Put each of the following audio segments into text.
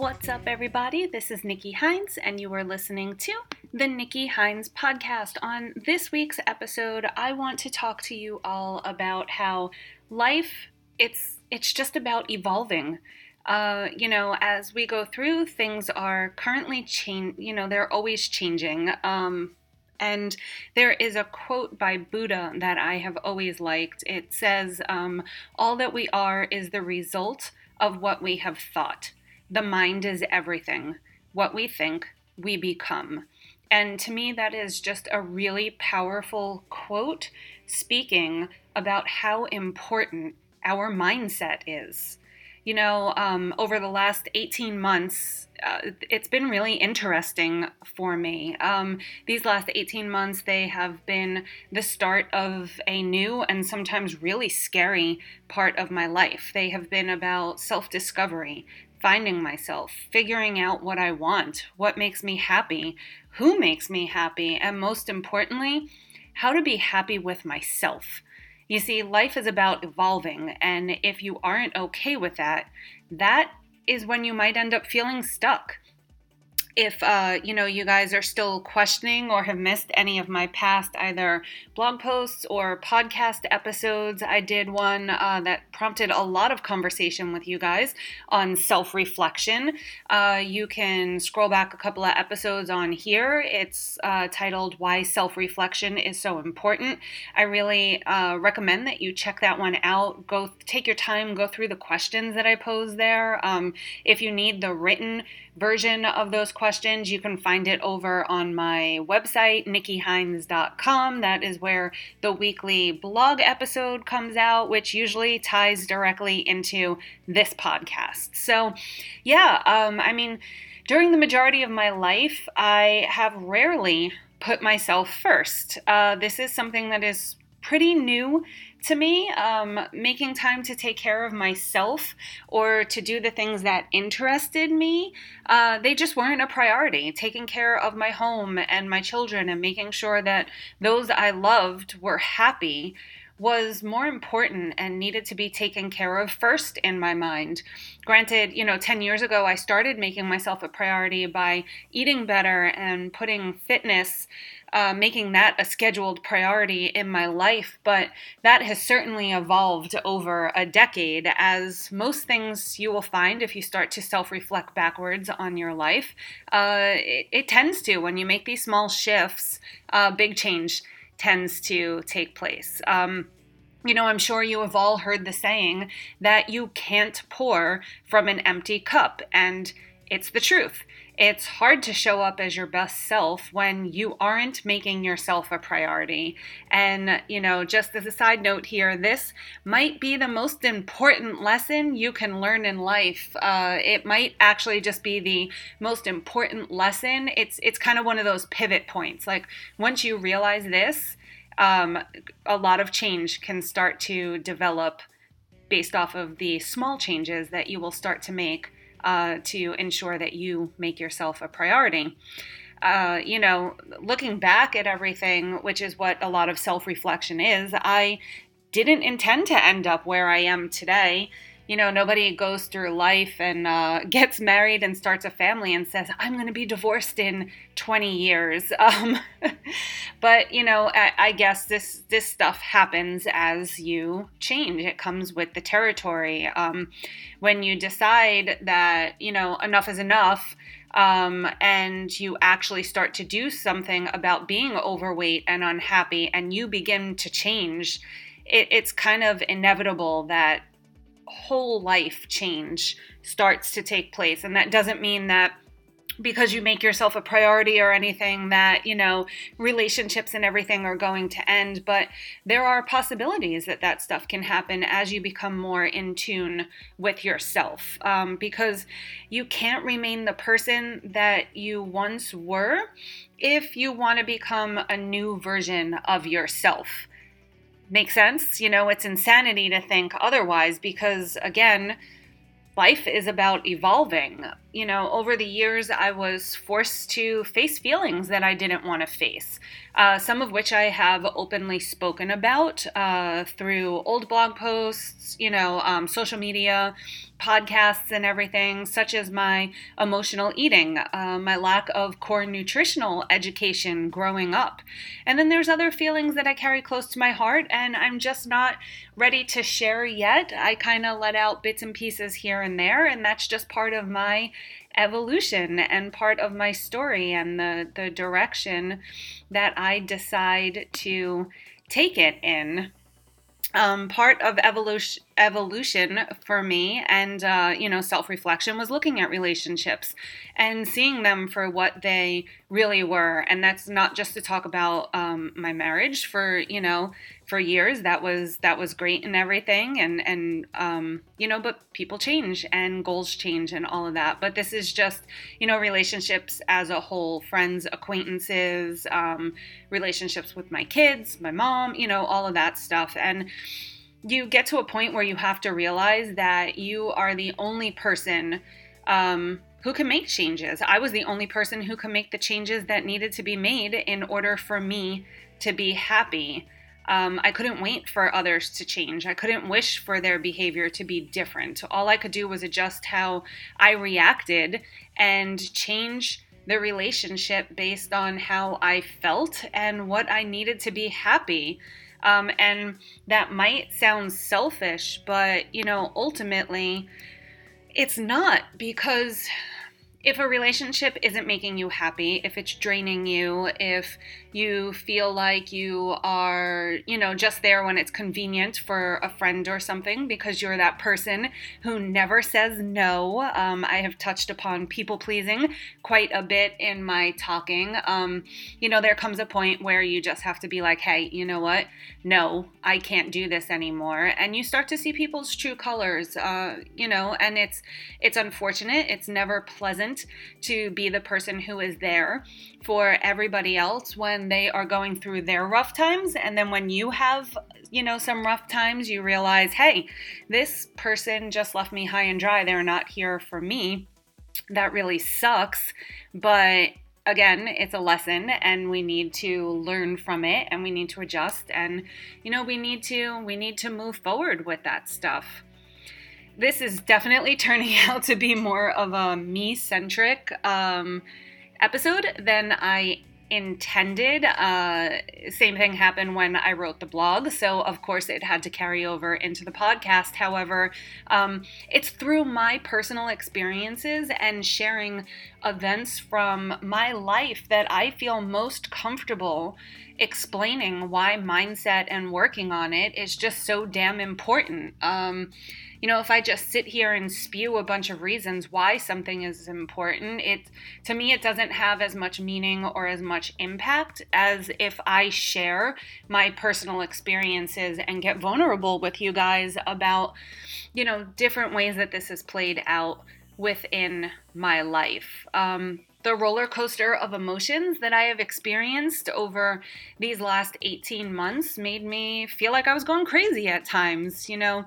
What's up, everybody? This is Nikki Hynes, and you are listening to the Nikki Hynes podcast. On this week's episode, I want to talk to you all about how life it's it's just about evolving. Uh, you know, as we go through, things are currently change. You know, they're always changing. Um, and there is a quote by Buddha that I have always liked. It says, um, All that we are is the result of what we have thought. The mind is everything. What we think, we become. And to me, that is just a really powerful quote speaking about how important our mindset is you know, um, over the last 18 months, uh, it's been really interesting for me. Um, these last 18 months, they have been the start of a new and sometimes really scary part of my life. They have been about self discovery, finding myself, figuring out what I want, what makes me happy, who makes me happy, and most importantly, how to be happy with myself. You see, life is about evolving, and if you aren't okay with that, that is when you might end up feeling stuck if uh, you know you guys are still questioning or have missed any of my past either blog posts or podcast episodes i did one uh, that prompted a lot of conversation with you guys on self-reflection. Uh, you can scroll back a couple of episodes on here. It's uh, titled why self-reflection is so important. I really uh, recommend that you check that one out. Go take your time go through the questions that i pose there. Um, if you need the written version of those questions, you can find it over on my website, nikkihynes.com. That is where the weekly blog episode comes out, which usually ties directly into this podcast. So, yeah, um, I mean, during the majority of my life, I have rarely put myself first. Uh, this is something that is pretty new to me, um, making time to take care of myself or to do the things that interested me, uh, they just weren't a priority. Taking care of my home and my children and making sure that those I loved were happy was more important and needed to be taken care of first in my mind. Granted, you know, 10 years ago, I started making myself a priority by eating better and putting fitness uh, making that a scheduled priority in my life, but that has certainly evolved over a decade, as most things you will find if you start to self reflect backwards on your life. Uh, it, it, tends to, when you make these small shifts, uh, big change tends to take place. Um, you know, I'm sure you have all heard the saying that you can't pour from an empty cup, and it's the truth. It's hard to show up as your best self when you aren't making yourself a priority. And, you know, just as a side note here, this might be the most important lesson you can learn in life. Uh, it might actually just be the most important lesson. It's it's kind of one of those pivot points. Like once you realize this, um, a lot of change can start to develop based off of the small changes that you will start to make uh, to ensure that you make yourself a priority. Uh, you know, looking back at everything, which is what a lot of self reflection is, I didn't intend to end up where I am today you know, nobody goes through life and uh, gets married and starts a family and says, I'm going to be divorced in 20 years. Um, but, you know, I, I, guess this, this stuff happens as you change. It comes with the territory. Um, when you decide that, you know, enough is enough, um, and you actually start to do something about being overweight and unhappy, and you begin to change, it, it's kind of inevitable that whole life change starts to take place. And that doesn't mean that because you make yourself a priority or anything that you know relationships and everything are going to end but there are possibilities that that stuff can happen as you become more in tune with yourself um, because you can't remain the person that you once were if you want to become a new version of yourself make sense. You know, it's insanity to think otherwise because, again, life is about evolving. You know, over the years, I was forced to face feelings that I didn't want to face, uh, some of which I have openly spoken about uh, through old blog posts, you know, um, social media, podcasts, and everything, such as my emotional eating, uh, my lack of core nutritional education growing up. And then there's other feelings that I carry close to my heart, and I'm just not ready to share yet. I kind of let out bits and pieces here and there, and that's just part of my evolution and part of my story and the, the direction that I decide to take it in. Um, part of evolution evolution for me and uh, you know self-reflection was looking at relationships and seeing them for what they really were. And that's not just to talk about um, my marriage for you know for years. That was that was great and everything and and um, you know but people change and goals change and all of that. But this is just you know relationships as a whole friends acquaintances um, relationships with my kids my mom you know all of that stuff. And you get to a point where you have to realize that you are the only person um, who can make changes. I was the only person who could make the changes that needed to be made in order for me to be happy. Um, I couldn't wait for others to change. I couldn't wish for their behavior to be different. All I could do was adjust how I reacted and change the relationship based on how I felt and what I needed to be happy. Um, and that might sound selfish, but you know, ultimately, it's not because if a relationship isn't making you happy, if it's draining you, if you feel like you are, you know, just there when it's convenient for a friend or something because you're that person who never says no. Um, I have touched upon people pleasing quite a bit in my talking. Um, you know, there comes a point where you just have to be like, hey, you know what? No, I can't do this anymore. And you start to see people's true colors, uh, you know, and it's it's unfortunate. It's never pleasant to be the person who is there for everybody else when they are going through their rough times. And then when you have, you know, some rough times, you realize, hey, this person just left me high and dry. They're not here for me. That really sucks. But again, it's a lesson and we need to learn from it and we need to adjust and you know, we need to we need to move forward with that stuff. This is definitely turning out to be more of a me-centric um episode than I intended. Uh, same thing happened when I wrote the blog, so of course it had to carry over into the podcast. However, um, it's through my personal experiences and sharing events from my life that I feel most comfortable explaining why mindset and working on it is just so damn important. Um, you know, if I just sit here and spew a bunch of reasons why something is important, it to me it doesn't have as much meaning or as much impact as if I share my personal experiences and get vulnerable with you guys about, you know, different ways that this has played out within my life. Um, the roller coaster of emotions that I have experienced over these last 18 months made me feel like I was going crazy at times. You know,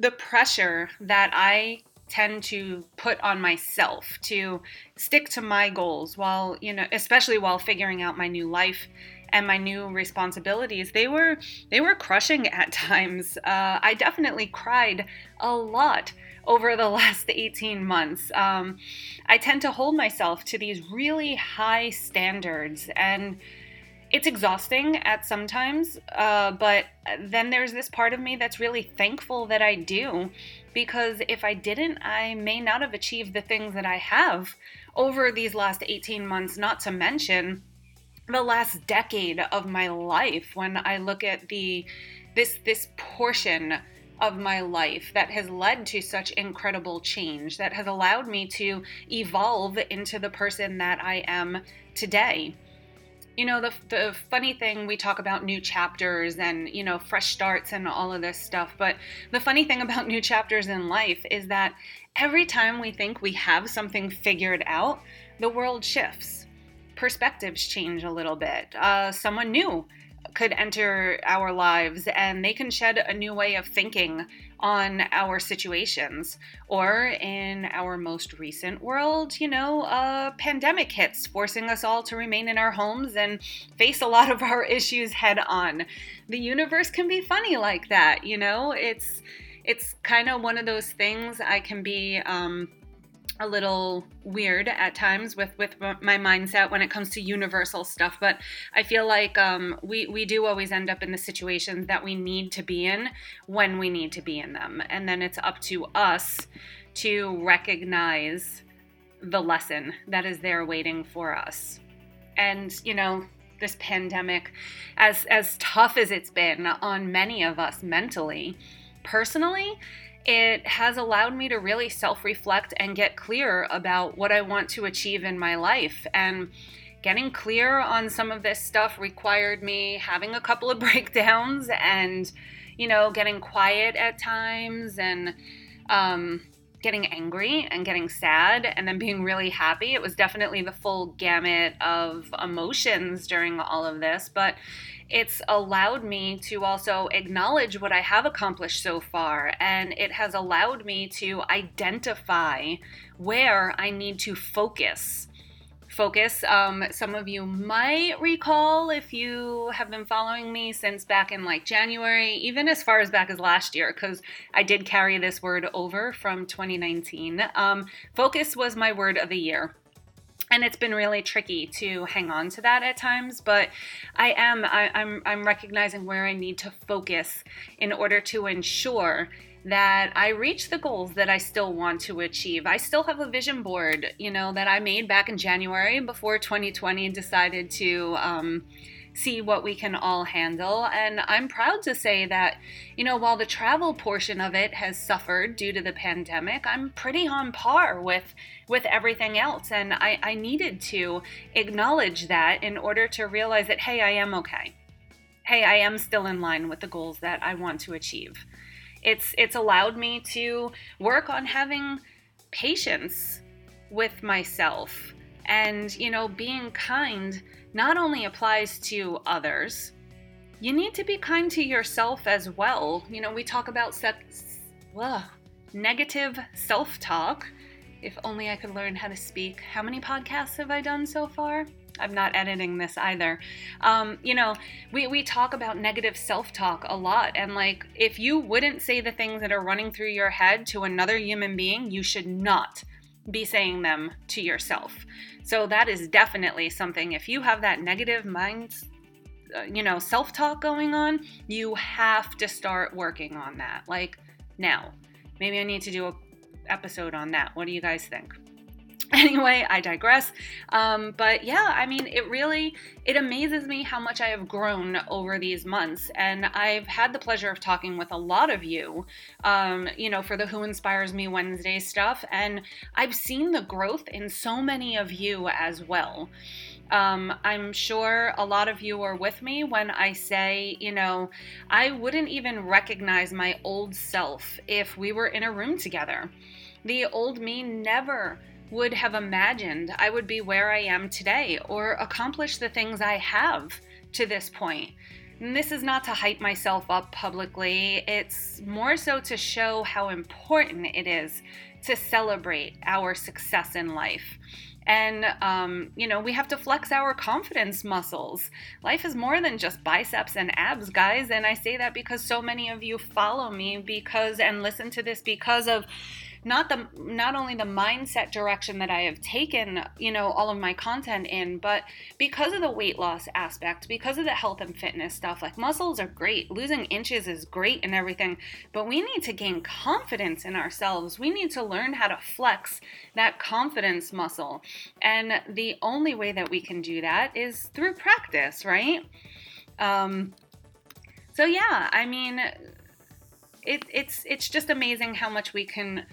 the pressure that I tend to put on myself to stick to my goals while, you know, especially while figuring out my new life and my new responsibilities. They were they were crushing at times. Uh, i definitely cried a lot over the last 18 months. Um, i tend to hold myself to these really high standards and it's exhausting at sometimes, uh, but then there's this part of me that's really thankful that I do because if I didn't, I may not have achieved the things that I have over these last 18 months, not to mention the last decade of my life. When I look at the this this portion of my life that has led to such incredible change that has allowed me to evolve into the person that I am today you know the, the funny thing we talk about new chapters and you know fresh starts and all of this stuff but the funny thing about new chapters in life is that every time we think we have something figured out the world shifts. Perspectives change a little bit. Uh, someone new could enter our lives and they can shed a new way of thinking on our situations. Or in our most recent world, you know, a pandemic hits, forcing us all to remain in our homes and face a lot of our issues head on. The universe can be funny like that, you know? It's it's kind of one of those things I can be um a little weird at times with with my mindset when it comes to universal stuff but i feel like um, we we do always end up in the situations that we need to be in when we need to be in them. And then it's up to us to recognize the lesson that is there waiting for us. And you know this pandemic as as tough as it's been on many of us mentally personally it has allowed me to really self reflect and get clear about what I want to achieve in my life. And getting clear on some of this stuff required me having a couple of breakdowns and, you know, getting quiet at times and, um, getting angry and getting sad and then being really happy. It was definitely the full gamut of emotions during all of this, but it's allowed me to also acknowledge what I have accomplished so far, and it has allowed me to identify where I need to focus. Focus. Um, some of you might recall if you have been following me since back in like January, even as far as back as last year, because I did carry this word over from 2019. Um, focus was my word of the year and it's been really tricky to hang on to that at times but i am I, I'm, I'm recognizing where i need to focus in order to ensure that I reach the goals that I still want to achieve. I still have a vision board, you know, that I made back in January before 2020 decided to um, see what we can all handle. And I'm proud to say that, you know, while the travel portion of it has suffered due to the pandemic, I'm pretty on par with with everything else. And I, I needed to acknowledge that in order to realize that, hey, I am okay. Hey, I am still in line with the goals that I want to achieve. It's it's allowed me to work on having patience with myself and, you know, being kind not only applies to others, you need to be kind to yourself as well. You know, we talk about sex, ugh, negative self talk. If only I could learn how to speak. How many podcasts have I done so far? I'm not editing this either. Um, you know, we, we talk about negative self talk a lot. And like, if you wouldn't say the things that are running through your head to another human being, you should not be saying them to yourself. So that is definitely something. If you have that negative mind, uh, you know, self talk going on, you have to start working on that. Like now. Maybe I need to do a episode on that. What do you guys think? anyway i digress. Um, but yeah i mean it really it amazes me how much i have grown over these months. And i've had the pleasure of talking with a lot of you um, you know for the who inspires me wednesday stuff. And i've seen the growth in so many of you as well. Um, I'm sure a lot of you are with me when I say, you know, I wouldn't even recognize my old self if we were in a room together. The old me never would have imagined I would be where I am today or accomplish the things I have to this point. And this is not to hype myself up publicly, it's more so to show how important it is to celebrate our success in life. And, um, you know, we have to flex our confidence muscles. Life is more than just biceps and abs, guys. And I say that because so many of you follow me because and listen to this because of not the not only the mindset direction that I have taken, you know, all of my content in, but because of the weight loss aspect, because of the health and fitness stuff. Like muscles are great, losing inches is great and everything, but we need to gain confidence in ourselves. We need to learn how to flex that confidence muscle. And the only way that we can do that is through practice, right? Um so yeah, I mean, it, it's it's just amazing how much we can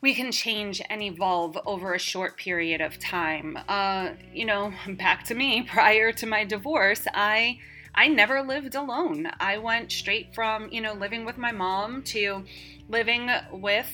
we can change and evolve over a short period of time. Uh, you know, back to me, prior to my divorce, I I never lived alone. I went straight from, you know, living with my mom to living with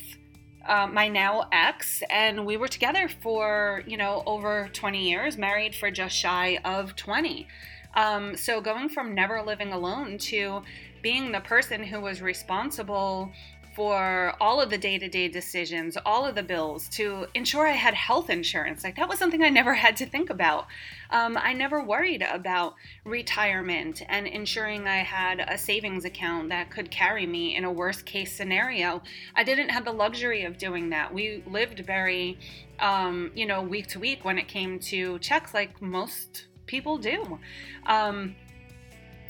uh, my now ex, and we were together for, you know, over 20 years, married for just shy of 20. Um, so going from never living alone to being the person who was responsible for all of the day to day decisions, all of the bills, to ensure I had health insurance. Like that was something I never had to think about. Um, I never worried about retirement and ensuring I had a savings account that could carry me in a worst case scenario. I didn't have the luxury of doing that. We lived very, um, you know, week to week when it came to checks, like most people do. Um,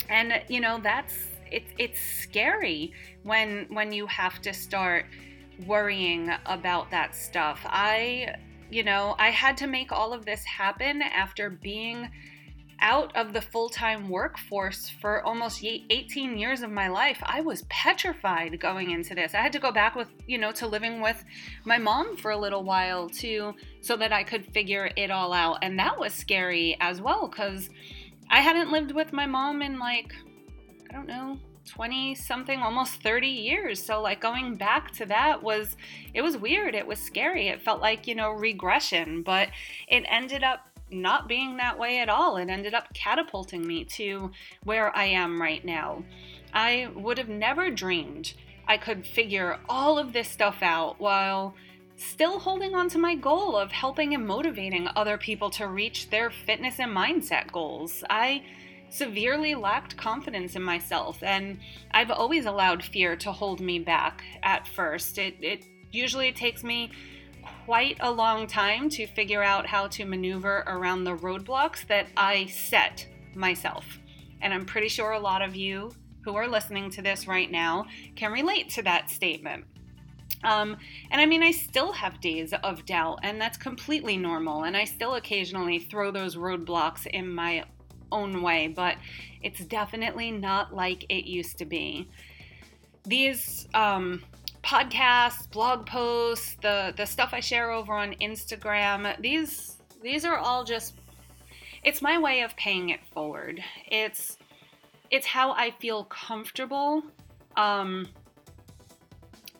and, you know, that's it's it's scary when when you have to start worrying about that stuff. I, you know, I had to make all of this happen after being out of the full time workforce for almost 18 years of my life, I was petrified going into this. I had to go back with, you know, to living with my mom for a little while too, so that I could figure it all out. And that was scary as well because I hadn't lived with my mom in like I don't know, 20 something almost 30 years. So like going back to that was it was weird it was scary. It felt like you know regression but it ended up not being that way at all. It ended up catapulting me to where i am right now. I would have never dreamed i could figure all of this stuff out while still holding on to my goal of helping and motivating other people to reach their fitness and mindset goals. I severely lacked confidence in myself, and I've always allowed fear to hold me back at first. It, it usually takes me quite a long time to figure out how to maneuver around the roadblocks that I set myself. And I'm pretty sure a lot of you who are listening to this right now can relate to that statement. Um, and I mean, I still have days of doubt, and that's completely normal. And I still occasionally throw those roadblocks in my own way, but it's definitely not like it used to be. These um, podcasts, blog posts, the the stuff I share over on Instagram, these these are all just it's my way of paying it forward. It's it's how I feel comfortable um,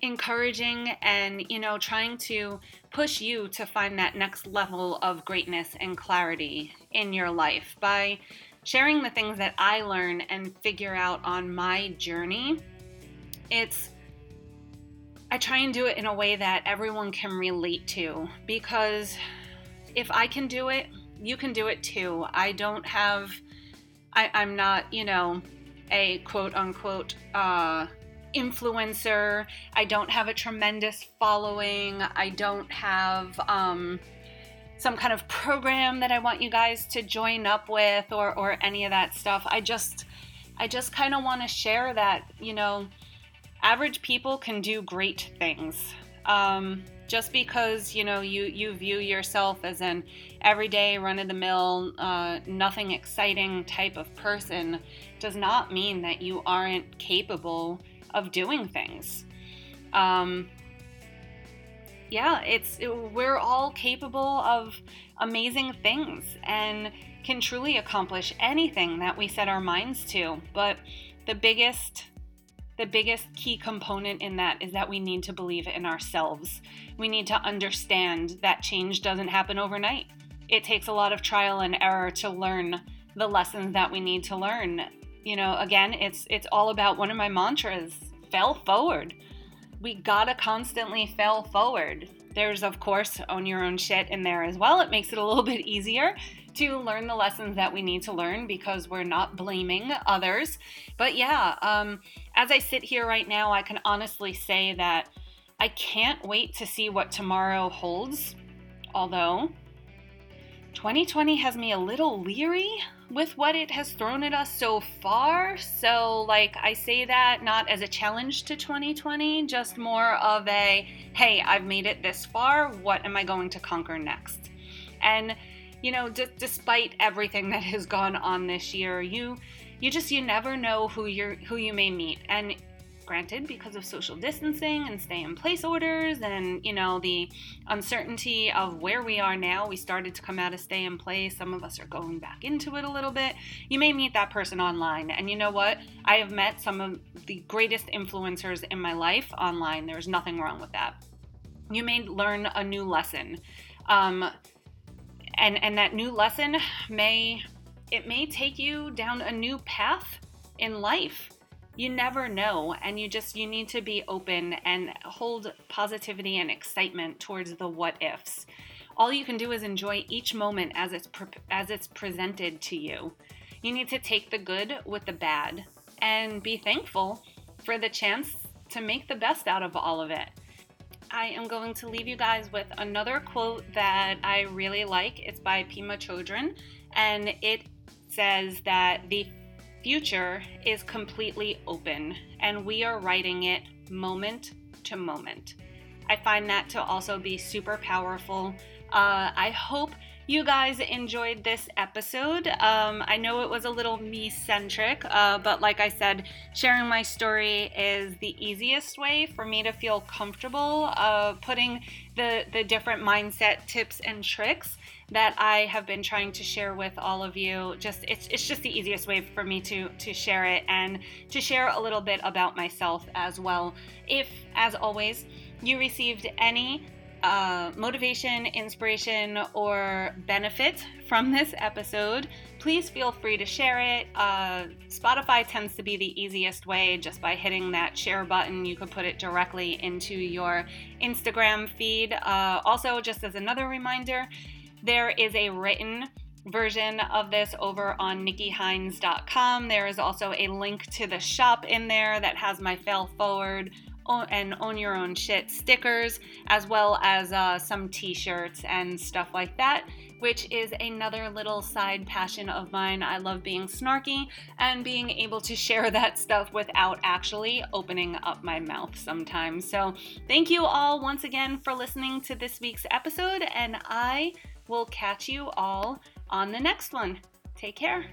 encouraging and you know trying to push you to find that next level of greatness and clarity in your life by sharing the things that I learn and figure out on my journey. It's I try and do it in a way that everyone can relate to because if I can do it, you can do it too. I don't have I, I'm not, you know, a quote unquote uh influencer. I don't have a tremendous following. I don't have um some kind of program that I want you guys to join up with or or any of that stuff. I just I just kind of want to share that, you know, average people can do great things. Um, just because you know you you view yourself as an everyday run of the mill uh, nothing exciting type of person does not mean that you aren't capable of doing things um, yeah, it's we're all capable of amazing things and can truly accomplish anything that we set our minds to. But the biggest the biggest key component in that is that we need to believe in ourselves. We need to understand that change doesn't happen overnight. It takes a lot of trial and error to learn the lessons that we need to learn. You know, again, it's it's all about one of my mantras, fail forward we gotta constantly fail forward. There's, of course, own your own shit in there as well. It makes it a little bit easier to learn the lessons that we need to learn because we're not blaming others. But yeah, um, as I sit here right now, I can honestly say that I can't wait to see what tomorrow holds. Although 2020 has me a little leery with what it has thrown at us so far. So, like, I say that not as a challenge to 2020, just more of a hey, I've made it this far. What am I going to conquer next? And, you know, d- despite everything that has gone on this year, you you just you never know who you're who you may meet and granted because of social distancing and stay in place orders and you know the uncertainty of where we are now we started to come out of stay in place some of us are going back into it a little bit. You may meet that person online. And you know what? I have met some of the greatest influencers in my life online. There's nothing wrong with that. You may learn a new lesson. Um, and and that new lesson may it may take you down a new path in life. You never know, and you just you need to be open and hold positivity and excitement towards the what ifs. All you can do is enjoy each moment as it's pre- as it's presented to you. You need to take the good with the bad and be thankful for the chance to make the best out of all of it. I am going to leave you guys with another quote that I really like. It's by Pema Chödrön, and it says that the future is completely open and we are writing it moment to moment. I find that to also be super powerful. Uh, I hope you guys enjoyed this episode. Um, I know it was a little me centric, uh, but like I said, sharing my story is the easiest way for me to feel comfortable uh, putting the, the different mindset tips and tricks that I have been trying to share with all of you. Just it's it's just the easiest way for me to to share it and to share a little bit about myself as well. If as always you received any uh, motivation, inspiration, or benefit from this episode, please feel free to share it. Uh, Spotify tends to be the easiest way just by hitting that share button. You could put it directly into your Instagram feed. Uh, also, just as another reminder, there is a written version of this over on nikkihynes.com. There is also a link to the shop in there that has my fail forward and own your own shit stickers, as well as uh, some t shirts and stuff like that, which is another little side passion of mine. I love being snarky and being able to share that stuff without actually opening up my mouth sometimes. So, thank you all once again for listening to this week's episode, and I will catch you all on the next one. Take care.